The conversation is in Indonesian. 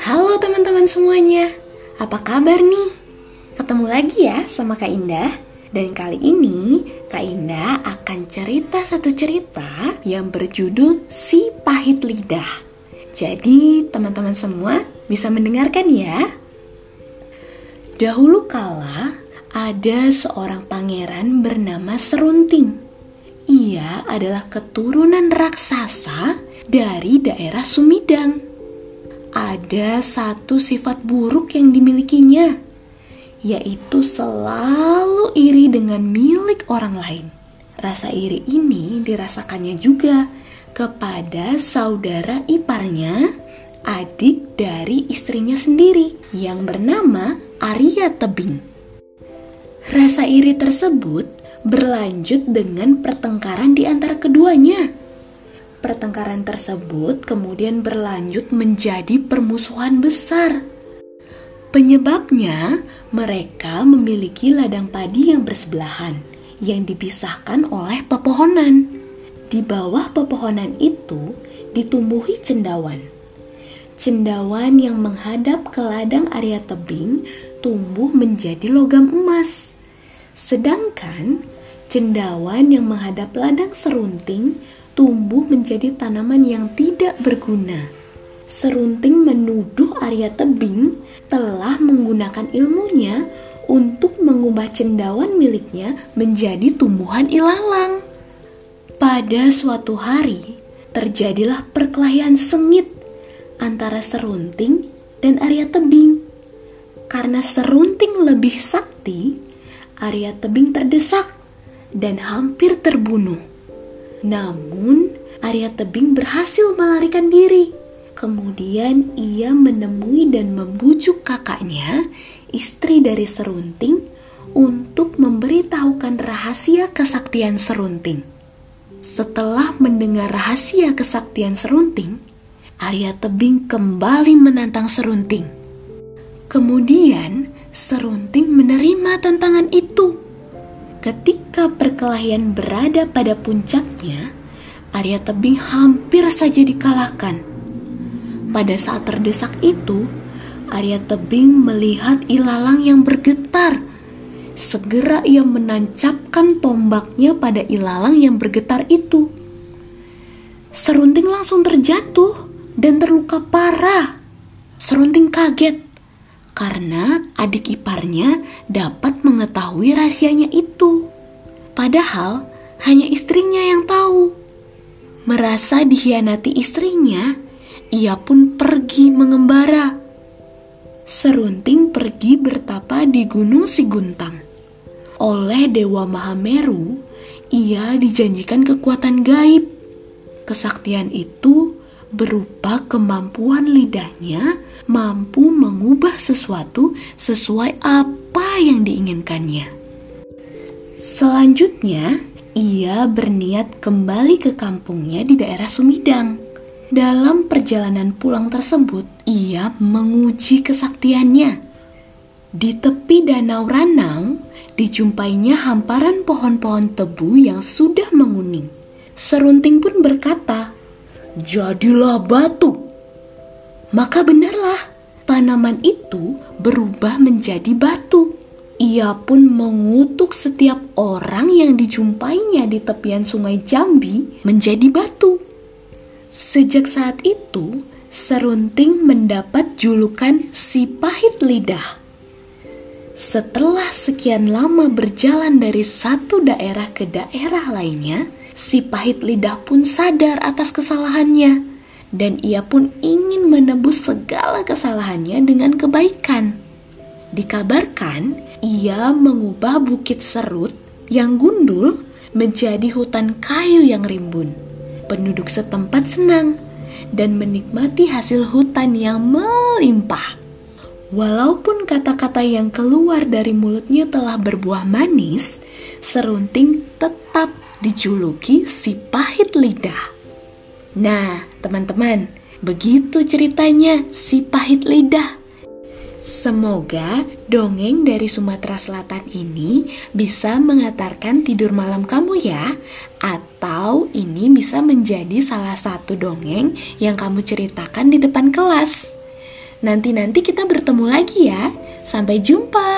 Halo teman-teman semuanya, apa kabar nih? Ketemu lagi ya sama Kak Indah. Dan kali ini Kak Indah akan cerita satu cerita yang berjudul Si Pahit Lidah. Jadi teman-teman semua bisa mendengarkan ya. Dahulu kala ada seorang pangeran bernama Serunting Ia adalah keturunan raksasa dari daerah Sumidang ada satu sifat buruk yang dimilikinya, yaitu selalu iri dengan milik orang lain. Rasa iri ini dirasakannya juga kepada saudara iparnya, adik dari istrinya sendiri yang bernama Arya Tebing. Rasa iri tersebut berlanjut dengan pertengkaran di antara keduanya Pertengkaran tersebut kemudian berlanjut menjadi permusuhan besar. Penyebabnya, mereka memiliki ladang padi yang bersebelahan, yang dipisahkan oleh pepohonan. Di bawah pepohonan itu ditumbuhi cendawan. Cendawan yang menghadap ke ladang area tebing tumbuh menjadi logam emas. Sedangkan cendawan yang menghadap ladang serunting tumbuh menjadi tanaman yang tidak berguna. Serunting menuduh Arya Tebing telah menggunakan ilmunya untuk mengubah cendawan miliknya menjadi tumbuhan ilalang. Pada suatu hari, terjadilah perkelahian sengit antara Serunting dan Arya Tebing. Karena Serunting lebih sakti, Arya Tebing terdesak dan hampir terbunuh. Namun, Arya Tebing berhasil melarikan diri. Kemudian ia menemui dan membujuk kakaknya, istri dari Serunting, untuk memberitahukan rahasia kesaktian Serunting. Setelah mendengar rahasia kesaktian Serunting, Arya Tebing kembali menantang Serunting. Kemudian, Serunting menerima tantangan itu Ketika perkelahian berada pada puncaknya, Arya Tebing hampir saja dikalahkan. Pada saat terdesak itu, Arya Tebing melihat ilalang yang bergetar. Segera ia menancapkan tombaknya pada ilalang yang bergetar itu. Serunting langsung terjatuh dan terluka parah. Serunting kaget karena adik iparnya dapat mengetahui rahasianya itu. Padahal hanya istrinya yang tahu. Merasa dikhianati istrinya, ia pun pergi mengembara. Serunting pergi bertapa di Gunung Siguntang. Oleh Dewa Mahameru, ia dijanjikan kekuatan gaib. Kesaktian itu berupa kemampuan lidahnya mampu mengubah sesuatu sesuai apa yang diinginkannya. Selanjutnya, ia berniat kembali ke kampungnya di daerah Sumidang. Dalam perjalanan pulang tersebut, ia menguji kesaktiannya. Di tepi Danau Ranau, dijumpainya hamparan pohon-pohon tebu yang sudah menguning. Serunting pun berkata, "Jadilah batu." Maka benarlah, tanaman itu berubah menjadi batu. Ia pun mengutuk setiap orang yang dijumpainya di tepian sungai Jambi menjadi batu. Sejak saat itu, Serunting mendapat julukan si pahit lidah. Setelah sekian lama berjalan dari satu daerah ke daerah lainnya, si pahit lidah pun sadar atas kesalahannya dan ia pun ingin menebus segala kesalahannya dengan kebaikan. Dikabarkan, ia mengubah bukit serut yang gundul menjadi hutan kayu yang rimbun. Penduduk setempat senang dan menikmati hasil hutan yang melimpah. Walaupun kata-kata yang keluar dari mulutnya telah berbuah manis, serunting tetap dijuluki si pahit lidah. Nah, teman-teman, begitu ceritanya si pahit lidah. Semoga dongeng dari Sumatera Selatan ini bisa mengantarkan tidur malam kamu ya, atau ini bisa menjadi salah satu dongeng yang kamu ceritakan di depan kelas. Nanti-nanti kita bertemu lagi ya. Sampai jumpa.